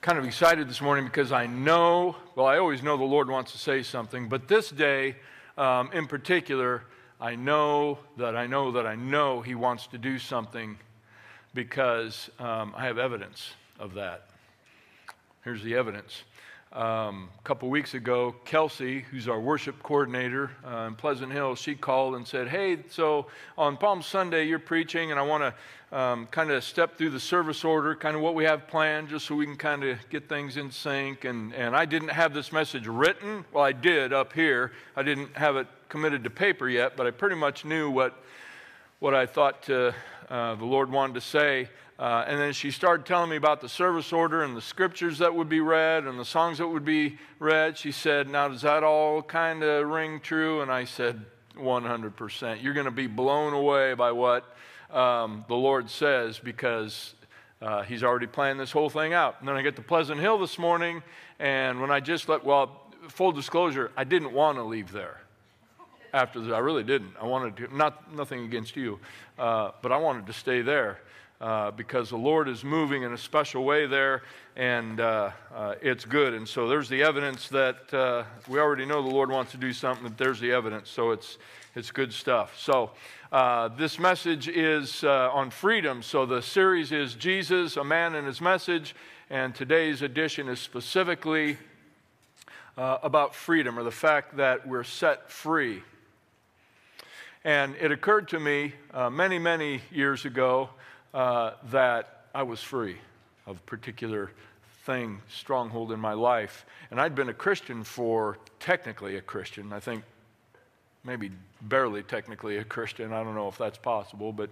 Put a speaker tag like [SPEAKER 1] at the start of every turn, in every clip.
[SPEAKER 1] kind of excited this morning because I know, well, I always know the Lord wants to say something, but this day um, in particular, I know that I know that I know He wants to do something because um, I have evidence of that. Here's the evidence. Um, a couple weeks ago, Kelsey, who's our worship coordinator uh, in Pleasant Hill, she called and said, Hey, so on Palm Sunday, you're preaching, and I want to um, kind of step through the service order, kind of what we have planned, just so we can kind of get things in sync. And, and I didn't have this message written. Well, I did up here. I didn't have it committed to paper yet, but I pretty much knew what, what I thought uh, uh, the Lord wanted to say. Uh, and then she started telling me about the service order and the scriptures that would be read and the songs that would be read. She said, Now, does that all kind of ring true? And I said, 100%. You're going to be blown away by what um, the Lord says because uh, He's already planned this whole thing out. And then I get to Pleasant Hill this morning, and when I just let, well, full disclosure, I didn't want to leave there after this. I really didn't. I wanted to, not nothing against you, uh, but I wanted to stay there uh, because the Lord is moving in a special way there, and uh, uh, it's good. And so there's the evidence that uh, we already know the Lord wants to do something, but there's the evidence. So it's, it's good stuff. So uh, this message is uh, on freedom. So the series is Jesus, a man and his message, and today's edition is specifically about freedom or the fact that we're set free. And it occurred to me many, many years ago uh, that I was free of a particular thing, stronghold in my life. And I'd been a Christian for technically a Christian, I think maybe barely technically a Christian. I don't know if that's possible, but,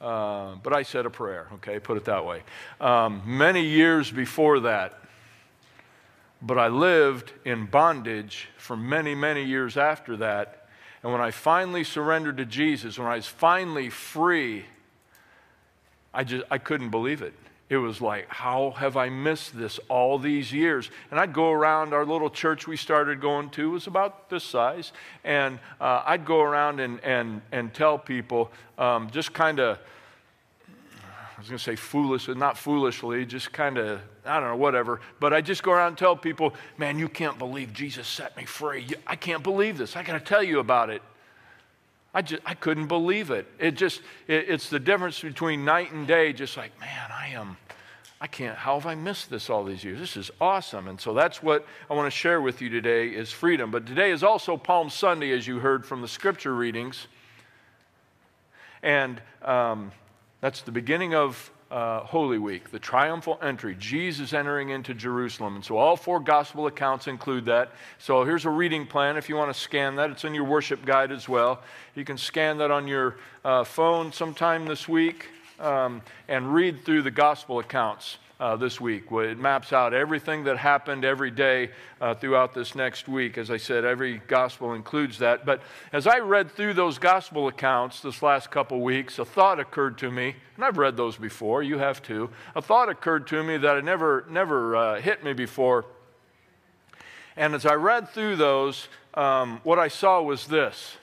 [SPEAKER 1] uh, but I said a prayer, okay, put it that way. Um, many years before that, but I lived in bondage for many, many years after that. And when I finally surrendered to Jesus, when I was finally free I just I couldn't believe it. It was like, how have I missed this all these years? And I'd go around our little church we started going to was about this size, and uh, I'd go around and and and tell people um, just kind of. I was going to say foolish, not foolishly, just kind of, I don't know, whatever. But I just go around and tell people, man, you can't believe Jesus set me free. I can't believe this. I got to tell you about it. I just I couldn't believe it. It just it, it's the difference between night and day. Just like man, I am. I can't. How have I missed this all these years? This is awesome. And so that's what I want to share with you today is freedom. But today is also Palm Sunday, as you heard from the scripture readings. And um, that's the beginning of uh, Holy Week, the triumphal entry, Jesus entering into Jerusalem. And so all four gospel accounts include that. So here's a reading plan if you want to scan that. It's in your worship guide as well. You can scan that on your uh, phone sometime this week um, and read through the gospel accounts uh, this week. It maps out everything that happened every day uh, throughout this next week. As I said, every gospel includes that. But as I read through those gospel accounts this last couple weeks, a thought occurred to me, and I've read those before, you have too. A thought occurred to me that had never, never uh, hit me before. And as I read through those, um, what I saw was this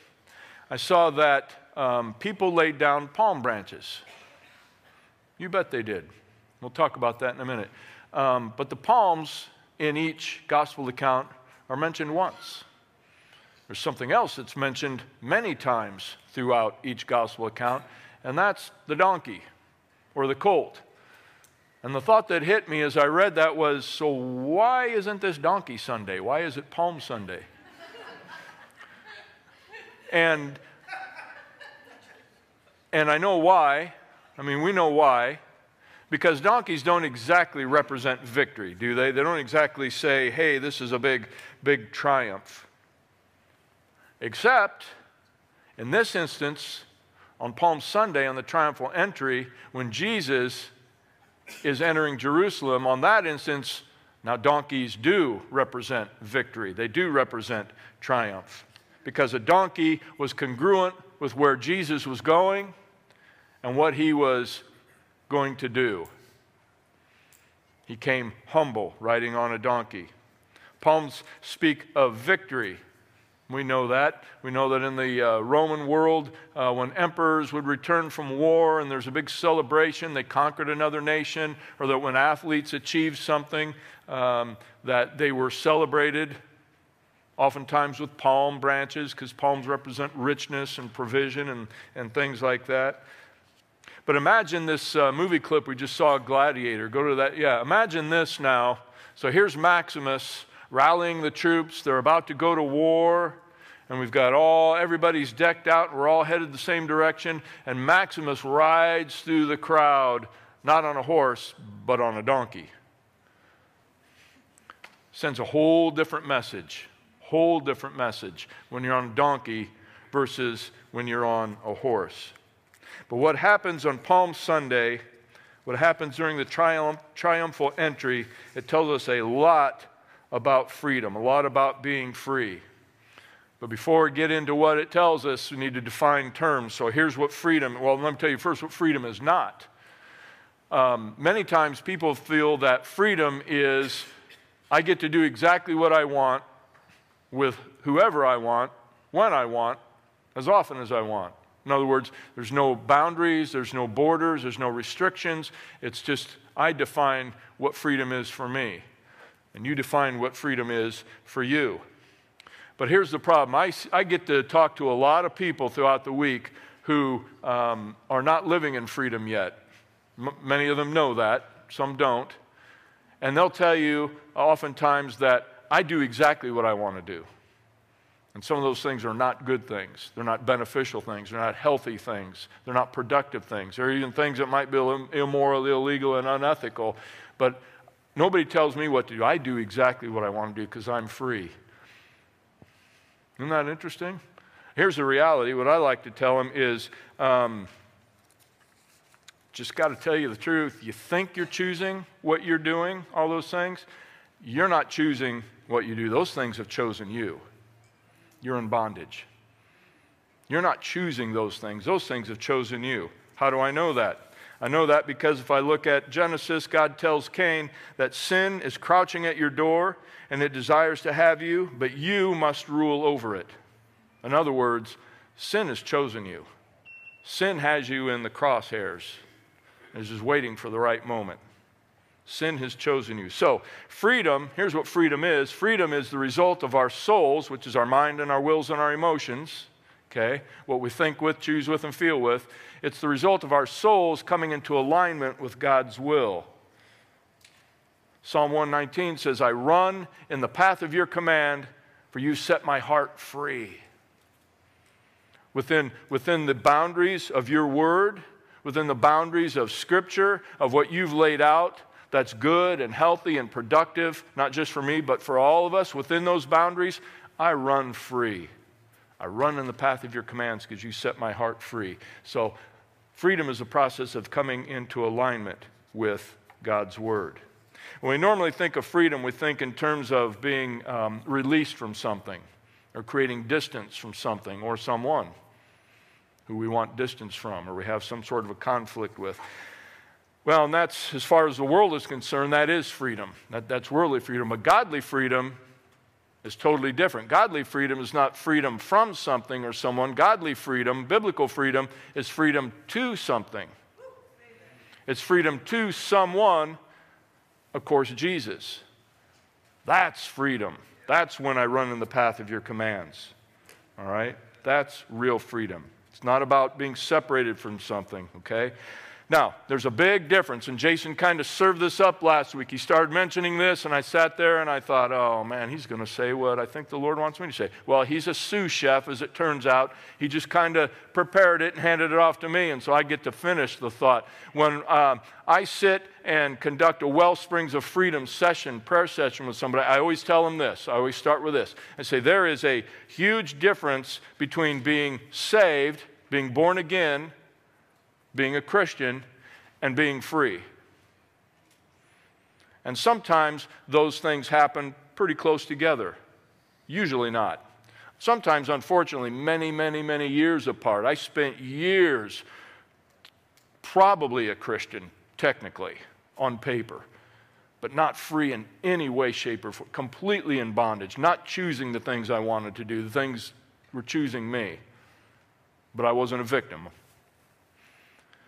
[SPEAKER 1] I saw that um, people laid down palm branches. You bet they did. We'll talk about that in a minute. Um, but the palms in each gospel account are mentioned once. There's something else that's mentioned many times throughout each gospel account, and that's the donkey or the colt. And the thought that hit me as I read that was so, why isn't this Donkey Sunday? Why is it Palm Sunday? and, and I know why. I mean, we know why. Because donkeys don't exactly represent victory, do they? They don't exactly say, hey, this is a big, big triumph. Except, in this instance, on Palm Sunday, on the triumphal entry, when Jesus is entering Jerusalem, on that instance, now donkeys do represent victory. They do represent triumph. Because a donkey was congruent with where Jesus was going and what he was going to do. He came humble, riding on a donkey. Palms speak of victory. We know that. We know that in the uh, Roman world, uh, when emperors would return from war and there's a big celebration, they conquered another nation, or that when athletes achieved something, um, that they were celebrated, oftentimes with palm branches, because palms represent richness and provision and, and things like that. But imagine this uh, movie clip we just saw, Gladiator. Go to that. Yeah, imagine this now. So here's Maximus rallying the troops. They're about to go to war, and we've got all, everybody's decked out, we're all headed the same direction. And Maximus rides through the crowd, not on a horse, but on a donkey. Sends a whole different message, whole different message when you're on a donkey versus when you're on a horse. But what happens on Palm Sunday, what happens during the triumph, triumphal entry, it tells us a lot about freedom, a lot about being free. But before we get into what it tells us, we need to define terms. So here's what freedom, well, let me tell you first what freedom is not. Um, many times people feel that freedom is I get to do exactly what I want with whoever I want, when I want, as often as I want. In other words, there's no boundaries, there's no borders, there's no restrictions. It's just I define what freedom is for me and you define what freedom is for you. But here's the problem I, I get to talk to a lot of people throughout the week who um, are not living in freedom yet. M- many of them know that, some don't. And they'll tell you oftentimes that I do exactly what I want to do. And some of those things are not good things. They're not beneficial things. They're not healthy things. They're not productive things. They're even things that might be immoral, illegal, and unethical. But Nobody tells me what to do. I do exactly what I want to do because I'm free. Isn't that interesting? Here's the reality. What I like to tell them is um, just got to tell you the truth. You think you're choosing what you're doing, all those things. You're not choosing what you do, those things have chosen you. You're in bondage. You're not choosing those things, those things have chosen you. How do I know that? I know that because if I look at Genesis, God tells Cain that sin is crouching at your door and it desires to have you, but you must rule over it. In other words, sin has chosen you. Sin has you in the crosshairs, is just waiting for the right moment. Sin has chosen you. So, freedom, here's what freedom is freedom is the result of our souls, which is our mind and our wills and our emotions okay? What we think with, choose with, and feel with. It's the result of our souls coming into alignment with God's will. Psalm 119 says, I run in the path of your command, for you set my heart free. Within, within the boundaries of your word, within the boundaries of Scripture, of what you've laid out, that's good and healthy and productive, not just for me, but for all of us, within those boundaries, I run free. I run in the path of your commands because you set my heart free. So, freedom is a process of coming into alignment with God's word. When we normally think of freedom, we think in terms of being um, released from something or creating distance from something or someone who we want distance from or we have some sort of a conflict with. Well, and that's, as far as the world is concerned, that is freedom. That, that's worldly freedom. But godly freedom is totally different. Godly freedom is not freedom from something or someone. Godly freedom, biblical freedom, is freedom to something. It's freedom to someone, of course, Jesus. That's freedom. That's when I run in the path of your commands. All right? That's real freedom. It's not about being separated from something, okay? Now, there's a big difference, and Jason kind of served this up last week. He started mentioning this, and I sat there and I thought, oh man, he's going to say what I think the Lord wants me to say. Well, he's a sous chef, as it turns out. He just kind of prepared it and handed it off to me, and so I get to finish the thought. When um, I sit and conduct a Wellsprings of Freedom session, prayer session with somebody, I always tell them this. I always start with this. I say, there is a huge difference between being saved, being born again, being a Christian, and being free. And sometimes those things happen pretty close together, usually not. Sometimes, unfortunately, many, many, many years apart. I spent years probably a Christian, technically, on paper, but not free in any way, shape, or form, completely in bondage, not choosing the things I wanted to do. The things were choosing me, but I wasn't a victim.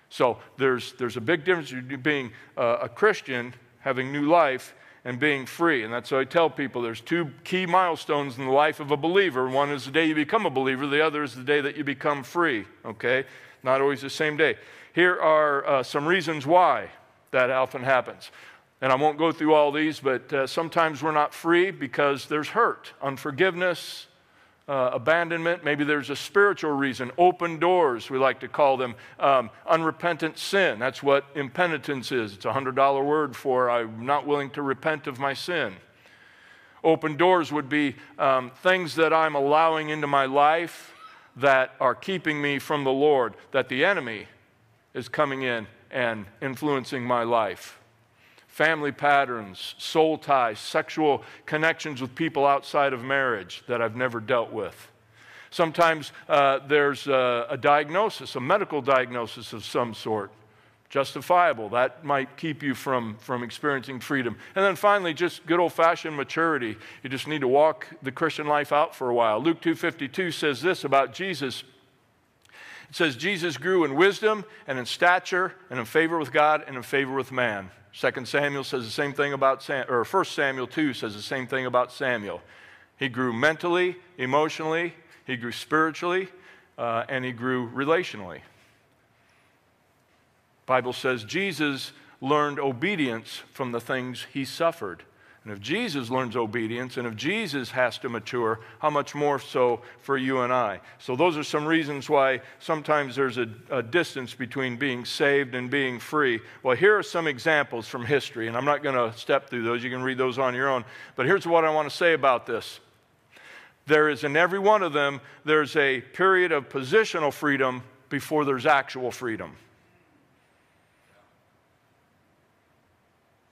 [SPEAKER 1] So there's, there's a big difference between being uh, a Christian, having new life, and being free. And that's what I tell people there's two key milestones in the life of a believer. One is the day you become a believer, the other is the day that you become free, okay? Not always the same day. Here are uh, some reasons why that often happens. And I won't go through all these, but uh, sometimes we're not free because there's hurt, unforgiveness, uh, abandonment. Maybe there's a spiritual reason, open doors, we like to call them, um, unrepentant sin. That's what impenitence is. It's a $100 word for I'm not willing to repent of my sin. Open doors would be um, things that I'm allowing into my life that are keeping me from the Lord, that the enemy is coming in and influencing my life family patterns, soul ties, sexual connections with people outside of marriage that I've never dealt with. Sometimes uh, there's a, a diagnosis, a medical diagnosis of some sort, justifiable. That might keep you from, from experiencing freedom. And then finally, just good old fashioned maturity. You just need to walk the Christian life out for a while. Luke 2.52 says this about Jesus. It says, Jesus grew in wisdom and in stature and in favor with God and in favor with man. Second Samuel says the same thing about Sam, or First Samuel 2 says the same thing about Samuel. He grew mentally, emotionally, he grew spiritually, uh, and he grew relationally. Bible says Jesus learned obedience from the things he suffered. And if Jesus learns obedience and if Jesus has to mature, how much more so for you and I? So, those are some reasons why sometimes there's a, a, distance between being saved and being free. Well, here are some examples from history, and I'm not going to step through those. You can read those on your own. But here's what I want to say about this there is in every one of them, there's a period of positional freedom before there's actual freedom.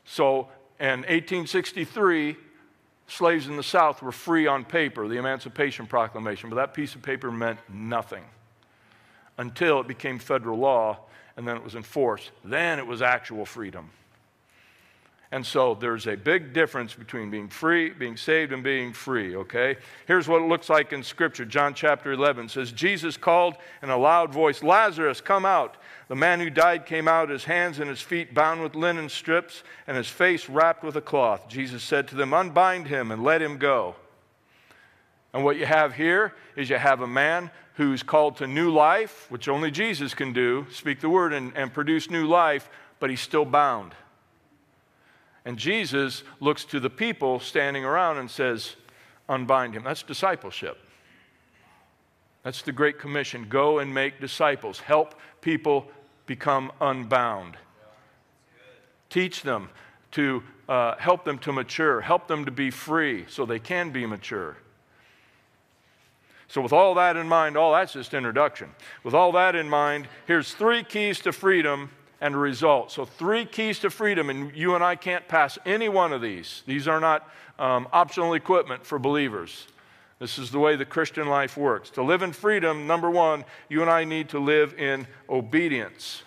[SPEAKER 1] So, in 1863, slaves in the South were free on paper, the Emancipation Proclamation, but that piece of paper meant nothing until it became federal law and then it was enforced. Then it was actual freedom. And so there's a big difference between being free, being saved, and being free, okay? Here's what it looks like in Scripture. John chapter 11 says, Jesus called in a loud voice, Lazarus, come out. The man who died came out, his hands and his feet bound with linen strips, and his face wrapped with a cloth. Jesus said to them, Unbind him and let him go. And what you have here is you have a man who's called to new life, which only Jesus can do, speak the word and, and produce new life, but he's still bound. And Jesus looks to the people standing around and says, Unbind him. That's discipleship. That's the Great Commission. Go and make disciples. Help people become unbound. Teach them to uh, help them to mature, help them to be free so they can be mature. So, with all that in mind, all that's just introduction. With all that in mind, here's three keys to freedom and result. So, three keys to freedom, and you and I can't pass any one of these. These are not um, optional equipment for believers. This is the way the Christian life works. To live in freedom, number one, you and I need to live in obedience.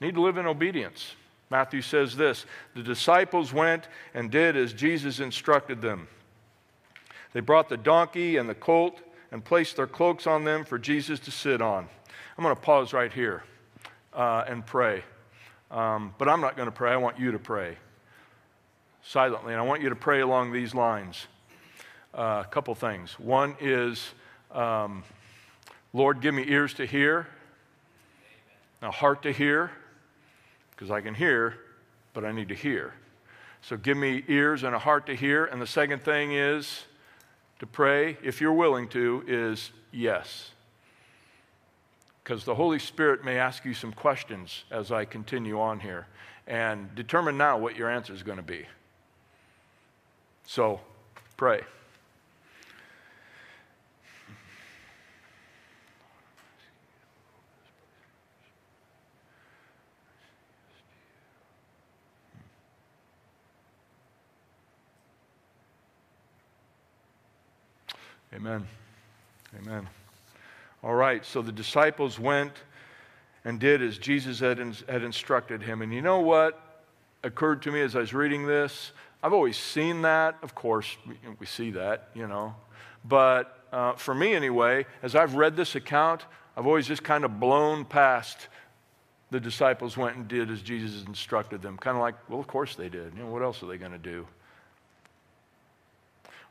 [SPEAKER 1] Need to live in obedience. Matthew says this The disciples went and did as Jesus instructed them. They brought the donkey and the colt and placed their cloaks on them for Jesus to sit on. I'm going to pause right here uh, and pray. Um, but I'm not going to pray. I want you to pray silently. And I want you to pray along these lines. Uh, a couple things. One is, um, Lord, give me ears to hear, a heart to hear, because I can hear, but I need to hear. So give me ears and a heart to hear. And the second thing is to pray, if you're willing to, is yes because the Holy Spirit may ask you some questions as I continue on here. And determine now what your answer is going to be. So, pray. Amen. Amen. All right, so the disciples went and did as Jesus had, had instructed him. And you know what? occurred to me as I was reading this. I've always seen that. Of course, we, we see that, you know. But uh, for me anyway, as I've read this account, I've always just kind of blown past the disciples went and did as Jesus instructed them. Kind of like, well, of course they did. You know, what else are they going to do?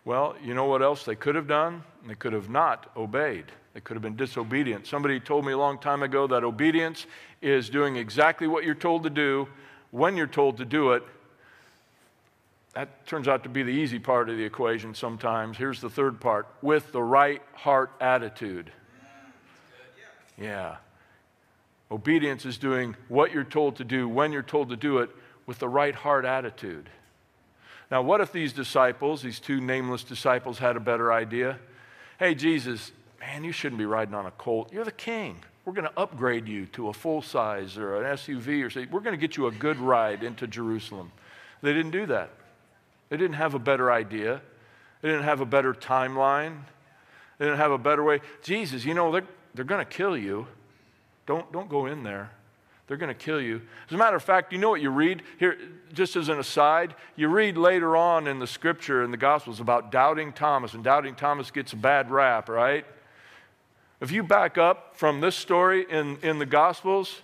[SPEAKER 1] Well, you know what else they could have done? They could have not obeyed. They could have been disobedient. Somebody told me a long time ago that obedience is doing exactly what you're told to do when you're told to do it. That turns out to be the easy part of the equation sometimes. Here's the third part with the right heart attitude. Yeah. Obedience is doing what you're told to do when you're told to do it with the right heart attitude. Now, what if these disciples, these two nameless disciples, had a better idea? Hey, Jesus, man, you shouldn't be riding on a colt. You're the king. We're going to upgrade you to a full size or an SUV or something. We're going to get you a good ride into Jerusalem. They didn't do that. They didn't have a better idea. They didn't have a better timeline. They didn't have a better way. Jesus, you know, they're, they're going to kill you. Don't, don't go in there. They're going to kill you. As a matter of fact, you know what you read? Here, just as an aside, you read later on in the scripture in the Gospels about doubting Thomas, and doubting Thomas gets a bad rap, right? If you back up from this story in, in the Gospels,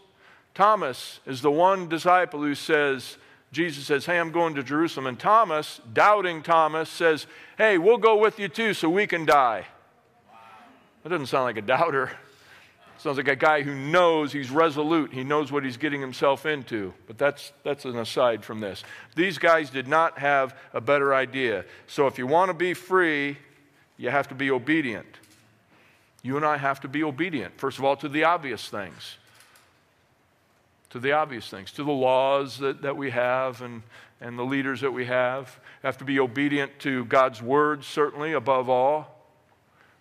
[SPEAKER 1] Thomas is the one disciple who says, Jesus says, Hey, I'm going to Jerusalem. And Thomas, doubting Thomas, says, Hey, we'll go with you too so we can die. That doesn't sound like a doubter. Sounds like a guy who knows he's resolute. He knows what he's getting himself into. But that's, that's an aside from this. These guys did not have a better idea. So if you want to be free, you have to be obedient. You and I have to be obedient, first of all, to the obvious things. To the obvious things, to the laws that, that we have and, and the leaders that we have. We have to be obedient to God's word, certainly, above all.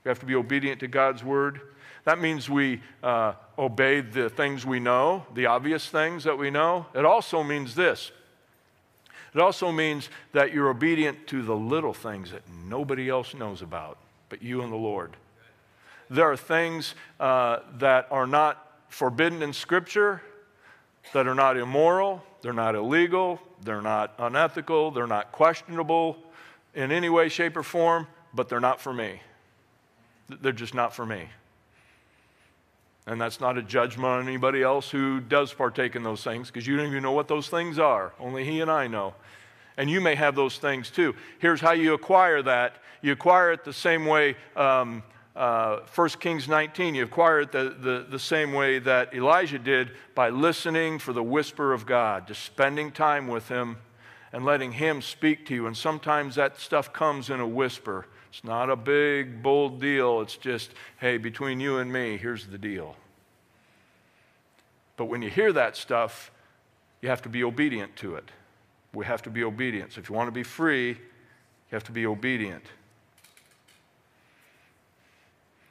[SPEAKER 1] We have to be obedient to God's word. That means we uh, obey the things we know, the obvious things that we know. It also means this it also means that you're obedient to the little things that nobody else knows about but you and the Lord. There are things uh, that are not forbidden in Scripture, that are not immoral, they're not illegal, they're not unethical, they're not questionable in any way, shape, or form, but they're not for me. They're just not for me. And that's not a judgment on anybody else who does partake in those things because you don't even know what those things are. Only He and I know. And you may have those things too. Here's how you acquire that you acquire it the same way. Um, uh, 1 Kings 19, you acquire it the, the, the same way that Elijah did by listening for the whisper of God, just spending time with Him and letting Him speak to you. And sometimes that stuff comes in a whisper. It's not a big, bold deal. It's just, hey, between you and me, here's the deal. But when you hear that stuff, you have to be obedient to it. We have to be obedient. So if you want to be free, you have to be obedient.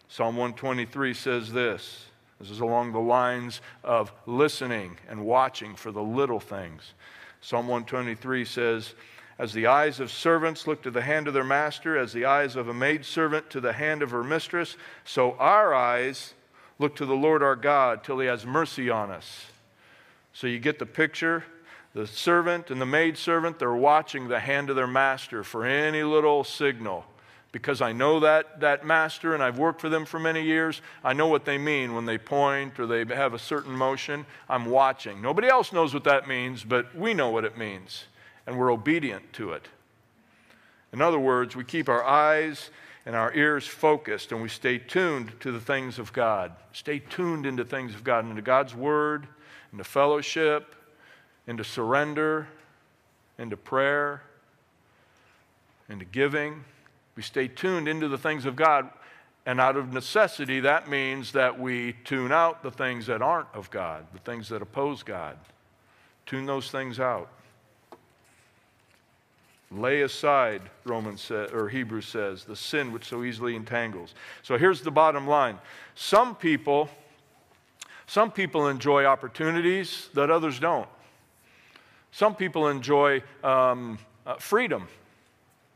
[SPEAKER 1] Psalm 123 says this. This is along the lines of listening and watching for the little things. Psalm 123 says, as the eyes of servants look to the hand of their master, as the eyes of a maidservant to the hand of her mistress, so our eyes look to the Lord our God till he has mercy on us. So you get the picture. The servant and the maidservant, they're watching the hand of their master for any little signal. Because I know that, that master and I've worked for them for many years, I know what they mean when they point or they have a certain motion. I'm watching. Nobody else knows what that means, but we know what it means and we're obedient to it. In other words, we keep our eyes and our ears focused and we stay tuned to the things of God. Stay tuned into things of God, into God's Word, into fellowship, into surrender, into prayer, into giving. We stay tuned into the things of God. And out of necessity, that means that we tune out the things that aren't of God, the things that oppose God. Tune those things out. Lay aside, Romans or Hebrews says, the sin which so easily entangles. So here's the bottom line. Some people, some people enjoy opportunities that others don't. Some people enjoy um, uh, freedom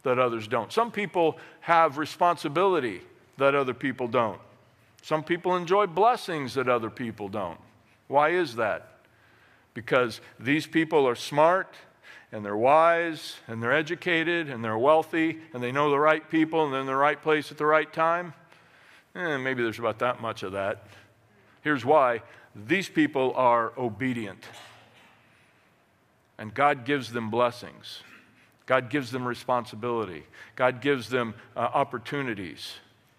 [SPEAKER 1] that others don't. Some people have responsibility that other people don't. Some people enjoy blessings that other people don't. Why is that? because these people are smart and they're wise and they're educated and they're wealthy and they know the right people and they're in the right place at the right time? Eh, maybe there's about that much of that. Here's why these people are obedient, and God gives them blessings. God gives them responsibility. God gives them uh, opportunities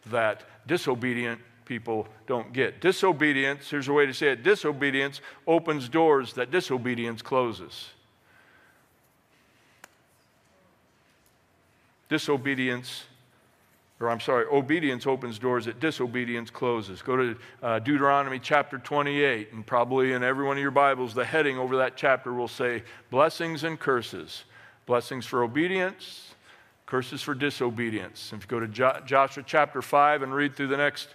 [SPEAKER 1] that disobedient people don't get. Disobedience, here's a way to say it disobedience opens doors that disobedience closes. Disobedience, or I'm sorry, obedience opens doors that disobedience closes. Go to uh, Deuteronomy chapter 28, and probably in every one of your Bibles, the heading over that chapter will say blessings and curses. Blessings for obedience, curses for disobedience. If you go to jo- Joshua chapter 5 and read through the next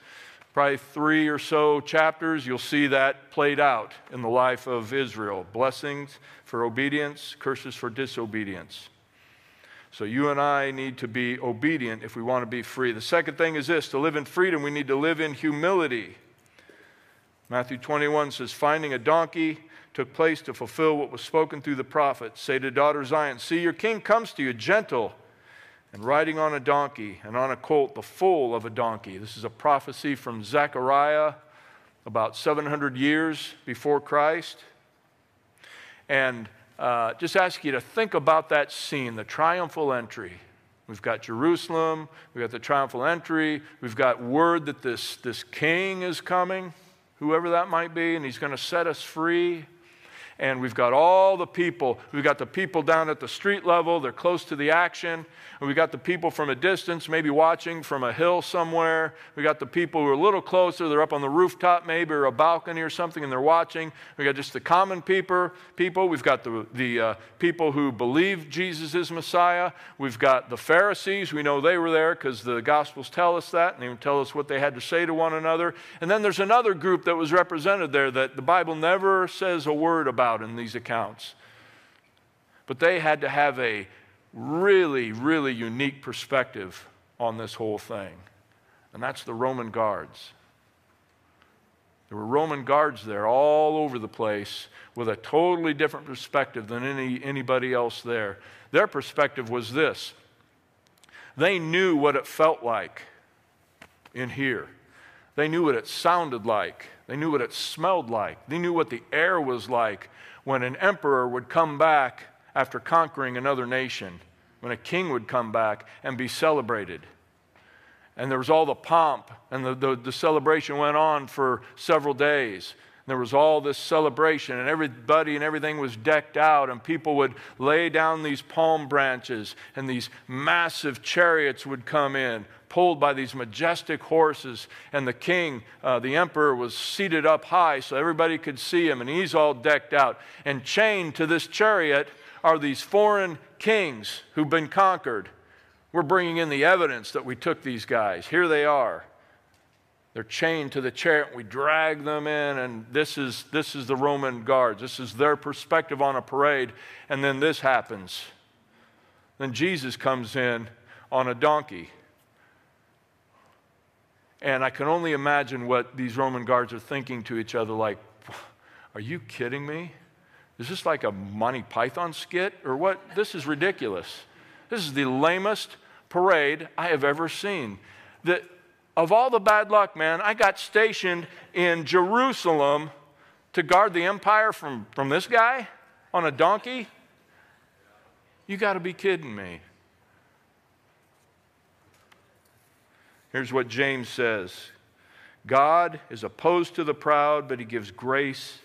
[SPEAKER 1] probably three or so chapters, you'll see that played out in the life of Israel. Blessings for obedience, curses for disobedience. So you and I need to be obedient if we want to be free. The second thing is this to live in freedom, we need to live in humility. Matthew 21 says, Finding a donkey took place to fulfill what was spoken through the prophet. Say to daughter Zion, See, your king comes to you, gentle and riding on a donkey and on a colt, the foal of a donkey. This is a prophecy from Zechariah about 700 years before Christ. And uh, just ask you to think about that scene, the triumphal entry. We've got Jerusalem, we've got the triumphal entry, we've got word that this, this king is coming, whoever that might be, and he's going to set us free and we've got all the people. We've got the people down at the street level, they're close to the action. We've got the people from a distance, maybe watching from a hill somewhere. We've got the people who are a little closer, they're up on the rooftop maybe or a balcony or something, and they're watching. We've got just the common people. people. We've got the, the uh, people who believe Jesus is Messiah. We've got the Pharisees. We know they were there because the Gospels tell us that, and even tell us what they had to say to one another. And then there's another group that was represented there that the Bible never says a word about about in these accounts. But they had to have a really, really unique perspective on this whole thing, and that's the Roman guards. There were Roman guards there all over the place with a totally different perspective than any, anybody else there. Their perspective was this they knew what it felt like in here, they knew what it sounded like, they knew what it smelled like, they knew what the air was like when an emperor would come back after conquering another nation, when a king would come back and be celebrated. And there was all the pomp, and the, the, the celebration went on for several days. There was all this celebration, and everybody and everything was decked out, and people would lay down these palm branches, and these massive chariots would come in, pulled by these majestic horses. And the king, uh, the emperor, was seated up high so everybody could see him, and he's all decked out. And chained to this chariot are these foreign kings who've been conquered. We're bringing in the evidence that we took these guys. Here they are. They're chained to the chariot. We drag them in, and this is, this is the Roman guards. This is their perspective on a parade. And then this happens. Then Jesus comes in on a donkey. And I can only imagine what these Roman guards are thinking to each other like, are you kidding me? Is this like a Monty Python skit or what? This is ridiculous. This is the lamest parade I have ever seen. That of all the bad luck, man, I got stationed in Jerusalem to guard the empire from, from this guy on a donkey. You got to be kidding me. Here's what James says God is opposed to the proud, but he gives grace.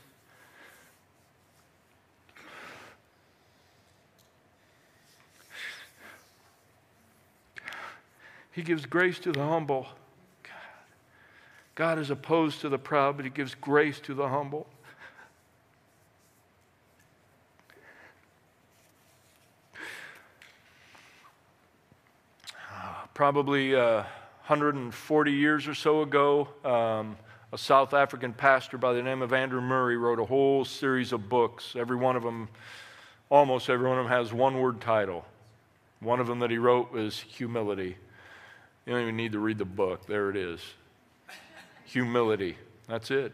[SPEAKER 1] He gives grace to the humble. God. Is opposed to the proud, but he gives grace to the humble. Probably. Uh, 140 years or so ago, um, a South African pastor by the name of Andrew Murray wrote a whole series of books. Every one of them, almost every one of them, has one word title. One of them that he wrote was Humility. You don't even need to read the book, there it is. Humility. That's it.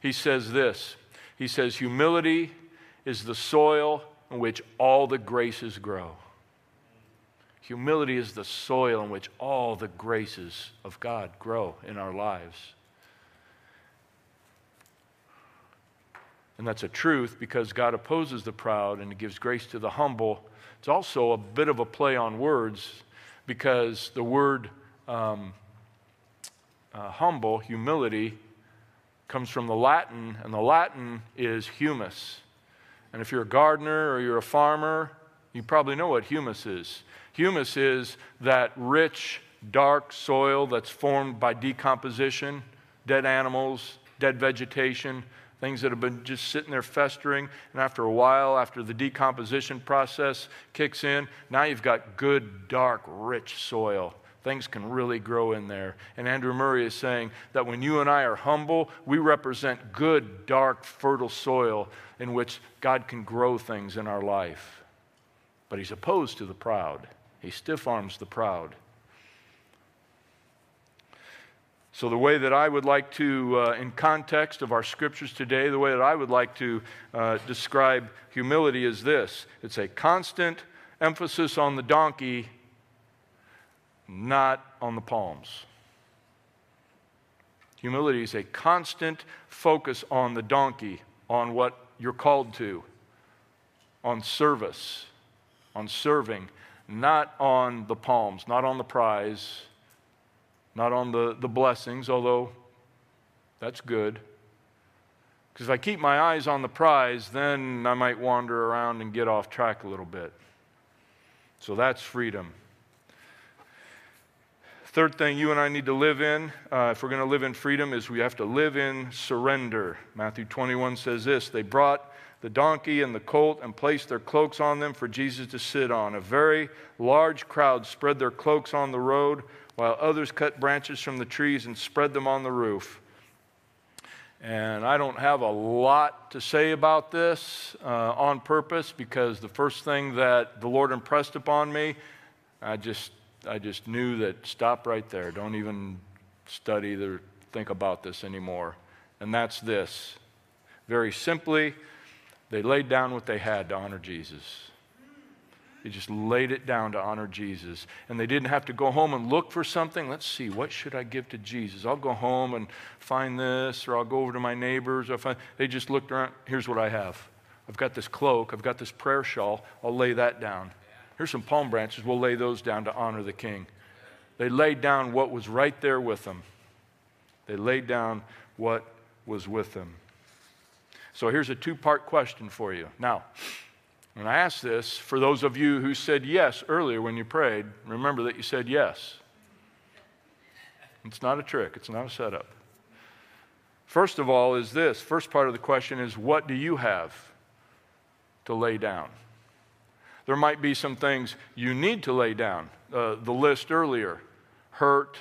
[SPEAKER 1] He says this He says, Humility is the soil in which all the graces grow. Humility is the soil in which all the graces of God grow in our lives. And that's a truth because God opposes the proud and gives grace to the humble. It's also a bit of a play on words because the word um, uh, humble, humility, comes from the Latin, and the Latin is humus. And if you're a gardener or you're a farmer, you probably know what humus is. Humus is that rich, dark soil that's formed by decomposition, dead animals, dead vegetation, things that have been just sitting there festering. And after a while, after the decomposition process kicks in, now you've got good, dark, rich soil things can really grow in there. And Andrew Murray is saying that when you and I are humble, we represent good, dark, fertile soil in which God can grow things in our life. But he's opposed to the proud, he stiff arms the proud. So, the way that I would like to, uh, in context of our scriptures today, the way that I would like to uh, describe humility is this it's a constant emphasis on the donkey not on the palms. Humility is a constant focus on the donkey, on what you're called to, on service, on serving, not on the palms, not on the prize, not on the, the blessings, although that's good. Because if I keep my eyes on the prize, then I might wander around and get off track a little bit. So that's freedom. Third thing you and I need to live in, uh, if we're going to live in freedom, is we have to live in surrender. Matthew 21 says this They brought the donkey and the colt and placed their cloaks on them for Jesus to sit on. A very large crowd spread their cloaks on the road, while others cut branches from the trees and spread them on the roof. And I don't have a lot to say about this uh, on purpose because the first thing that the Lord impressed upon me, I just I just knew that stop right there. Don't even study or think about this anymore. And that's this. Very simply, they laid down what they had to honor Jesus. They just laid it down to honor Jesus. And they didn't have to go home and look for something. Let's see, what should I give to Jesus? I'll go home and find this, or I'll go over to my neighbors. Or. They just looked around. Here's what I have I've got this cloak, I've got this prayer shawl. I'll lay that down. Here's some palm branches. We'll lay those down to honor the king. They laid down what was right there with them. They laid down what was with them. So here's a two part question for you. Now, when I ask this, for those of you who said yes earlier when you prayed, remember that you said yes. It's not a trick, it's not a setup. First of all, is this first part of the question is what do you have to lay down? There might be some things you need to lay down. Uh, the list earlier hurt,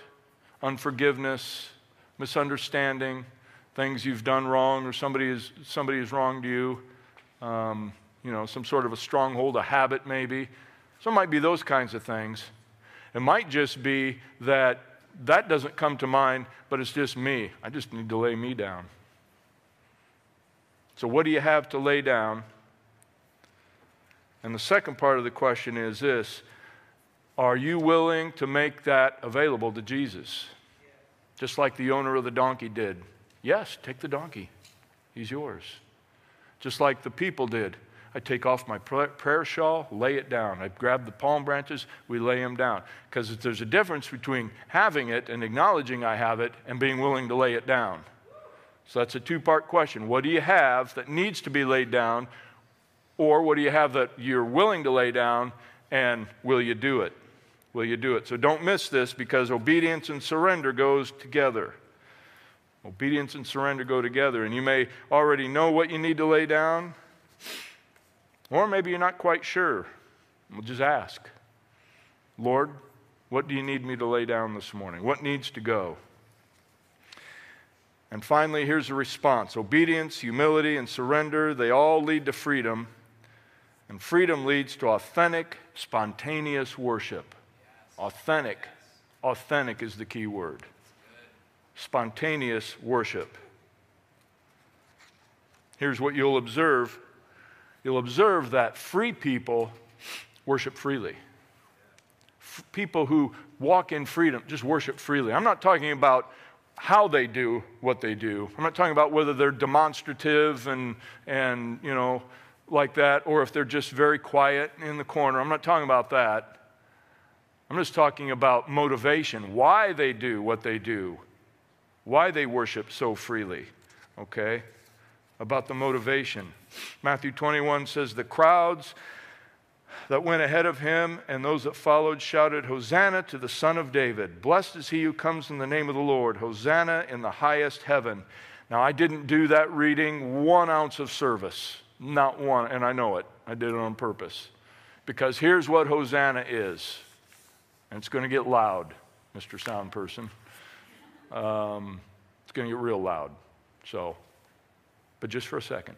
[SPEAKER 1] unforgiveness, misunderstanding, things you've done wrong or somebody, is, somebody has wronged you, um, you know, some sort of a stronghold, a habit maybe. So it might be those kinds of things. It might just be that that doesn't come to mind, but it's just me. I just need to lay me down. So, what do you have to lay down and the second part of the question is this Are you willing to make that available to Jesus? Just like the owner of the donkey did. Yes, take the donkey, he's yours. Just like the people did. I take off my prayer shawl, lay it down. I grab the palm branches, we lay them down. Because there's a difference between having it and acknowledging I have it and being willing to lay it down. So that's a two part question. What do you have that needs to be laid down? Or what do you have that you're willing to lay down and will you do it? Will you do it? So don't miss this because obedience and surrender goes together. Obedience and surrender go together. And you may already know what you need to lay down, or maybe you're not quite sure. We'll just ask Lord, what do you need me to lay down this morning? What needs to go? And finally, here's a response obedience, humility, and surrender, they all lead to freedom. And freedom leads to authentic, spontaneous worship. Authentic. Authentic is the key word. Spontaneous worship. Here's what you'll observe you'll observe that free people worship freely. F- people who walk in freedom just worship freely. I'm not talking about how they do what they do. I'm not talking about whether they're demonstrative and, and you know, like that, or if they're just very quiet in the corner. I'm not talking about that. I'm just talking about motivation, why they do what they do, why they worship so freely, okay? About the motivation. Matthew 21 says, The crowds that went ahead of him and those that followed shouted, Hosanna to the Son of David. Blessed is he who comes in the name of the Lord. Hosanna in the highest heaven. Now, I didn't do that reading one ounce of service. Not one, and I know it. I did it on purpose. Because here's what Hosanna is, and it's going to get loud, Mr. Sound Person. Um, it's going to get real loud. So, but just for a second.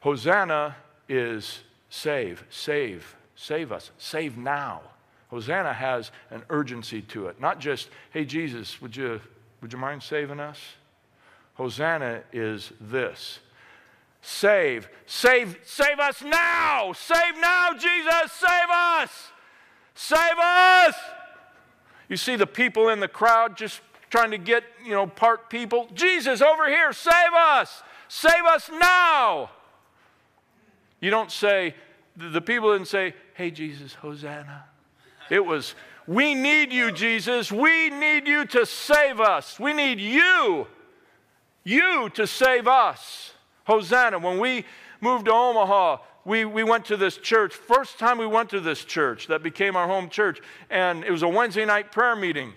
[SPEAKER 1] Hosanna is save, save, save us, save now. Hosanna has an urgency to it, not just, hey, Jesus, would you, would you mind saving us? Hosanna is this save, save, save us now, save now, Jesus, save us, save us. You see the people in the crowd just trying to get, you know, part people. Jesus, over here, save us, save us now. You don't say, the people didn't say, Hey, Jesus, Hosanna. It was, We need you, Jesus. We need you to save us. We need you, you to save us. Hosanna. When we moved to Omaha, we, we went to this church. First time we went to this church that became our home church, and it was a Wednesday night prayer meeting.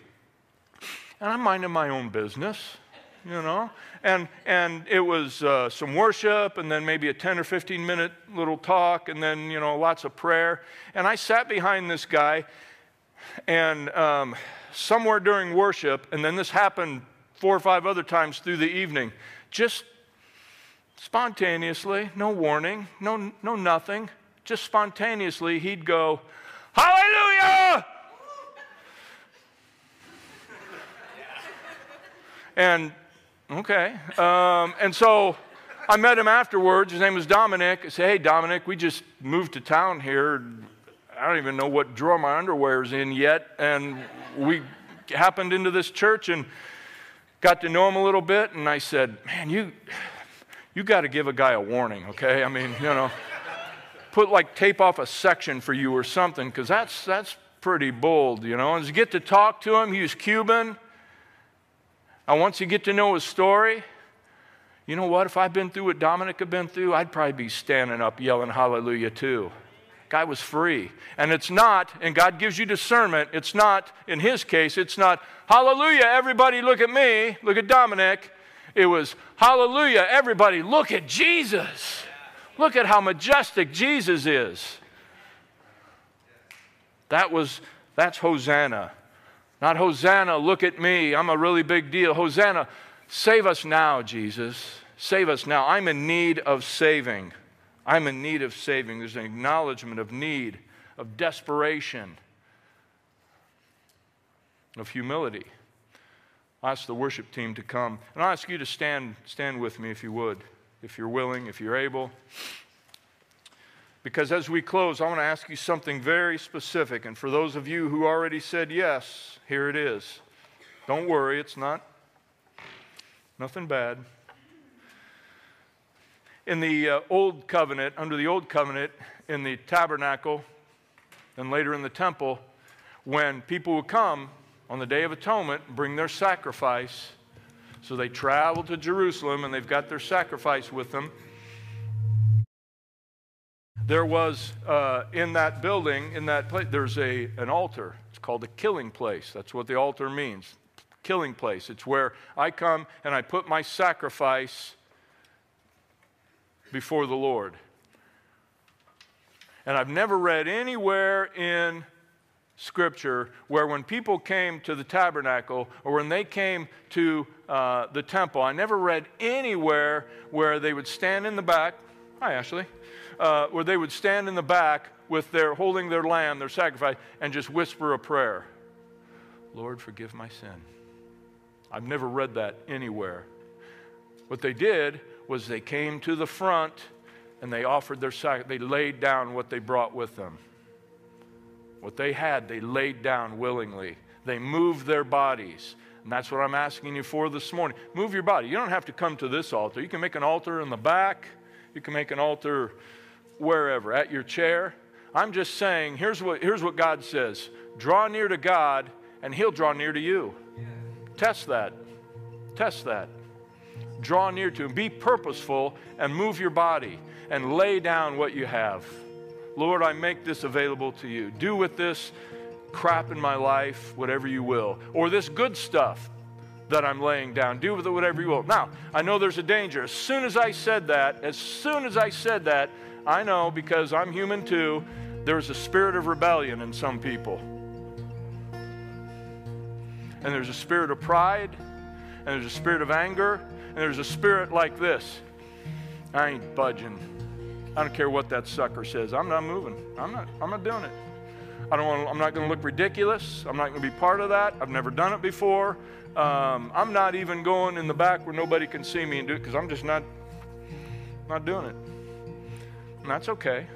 [SPEAKER 1] And I'm minding my own business, you know and, and it was uh, some worship and then maybe a 10 or 15 minute little talk and then, you know, lots of prayer. And I sat behind this guy and um, somewhere during worship, and then this happened four or five other times through the evening, just spontaneously, no warning, no, no nothing, just spontaneously, he'd go, Hallelujah! and Okay. Um, and so I met him afterwards. His name was Dominic. I said, Hey, Dominic, we just moved to town here. I don't even know what drawer my underwear's in yet. And we happened into this church and got to know him a little bit. And I said, Man, you, you got to give a guy a warning, okay? I mean, you know, put like tape off a section for you or something, because that's, that's pretty bold, you know. And you get to talk to him, he was Cuban. And once you get to know his story, you know what? If I'd been through what Dominic had been through, I'd probably be standing up yelling hallelujah too. Guy was free. And it's not, and God gives you discernment, it's not, in his case, it's not, hallelujah, everybody look at me, look at Dominic. It was, hallelujah, everybody look at Jesus. Look at how majestic Jesus is. That was, that's Hosanna. Not Hosanna, look at me, I'm a really big deal. Hosanna, save us now, Jesus. Save us now. I'm in need of saving. I'm in need of saving. There's an acknowledgement of need, of desperation, of humility. I ask the worship team to come. And I ask you to stand, stand with me if you would, if you're willing, if you're able. Because as we close, I want to ask you something very specific. And for those of you who already said yes, here it is. Don't worry, it's not nothing bad. In the uh, Old Covenant, under the Old Covenant, in the tabernacle, and later in the temple, when people would come on the Day of Atonement, bring their sacrifice. So they travel to Jerusalem and they've got their sacrifice with them there was uh, in that building, in that place, there's a, an altar. It's called the killing place. That's what the altar means killing place. It's where I come and I put my sacrifice before the Lord. And I've never read anywhere in Scripture where when people came to the tabernacle or when they came to uh, the temple, I never read anywhere where they would stand in the back. Hi, Ashley uh, where they would stand in the back with their holding their lamb, their sacrifice, and just whisper a prayer Lord, forgive my sin. I've never read that anywhere. What they did was they came to the front and they offered their sacrifice. They laid down what they brought with them. What they had, they laid down willingly. They moved their bodies. And that's what I'm asking you for this morning. Move your body. You don't have to come to this altar. You can make an altar in the back, you can make an altar wherever, at your chair. I'm just saying, here's what, here's what God says draw near to God, and He'll draw near to you. Test that. Test that. Draw near to Him. Be purposeful and move your body and lay down what you have. Lord, I make this available to you. Do with this crap in my life whatever you will, or this good stuff that I'm laying down. Do with it whatever you will. Now, I know there's a danger. As soon as I said that, as soon as I said that, I know because I'm human too, there's a spirit of rebellion in some people. And there's a spirit of pride, and there's a spirit of anger, and there's a spirit like this I ain't budging. I don't care what that sucker says. I'm not moving. I'm not, I'm not doing it. I don't want. I'm not going to look ridiculous. I'm not going to be part of that. I've never done it before. Um, I'm not even going in the back where nobody can see me and do it because I'm just not not doing it. And that's okay.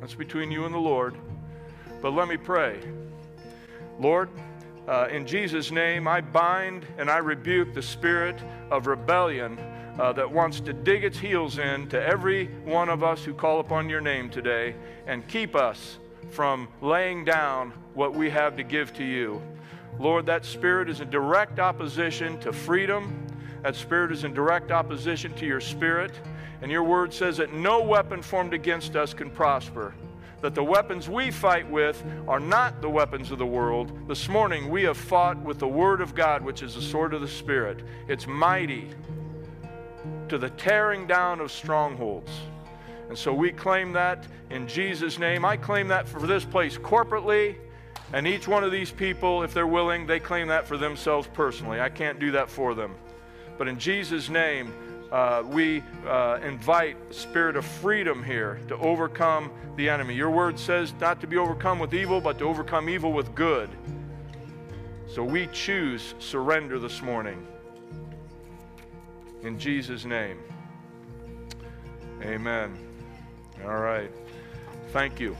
[SPEAKER 1] That's between you and the Lord. But let me pray. Lord, uh, in Jesus' name, I bind and I rebuke the spirit of rebellion uh, that wants to dig its heels in to every one of us who call upon your name today and keep us from laying down what we have to give to you. Lord, that spirit is in direct opposition to freedom. That spirit is in direct opposition to your spirit. And your word says that no weapon formed against us can prosper. That the weapons we fight with are not the weapons of the world. This morning we have fought with the word of God, which is the sword of the Spirit. It's mighty to the tearing down of strongholds. And so we claim that in Jesus' name. I claim that for this place corporately. And each one of these people, if they're willing, they claim that for themselves personally. I can't do that for them. But in Jesus' name, uh, we uh, invite spirit of freedom here to overcome the enemy. Your word says not to be overcome with evil, but to overcome evil with good. So we choose surrender this morning. In Jesus' name. Amen. All right. Thank you.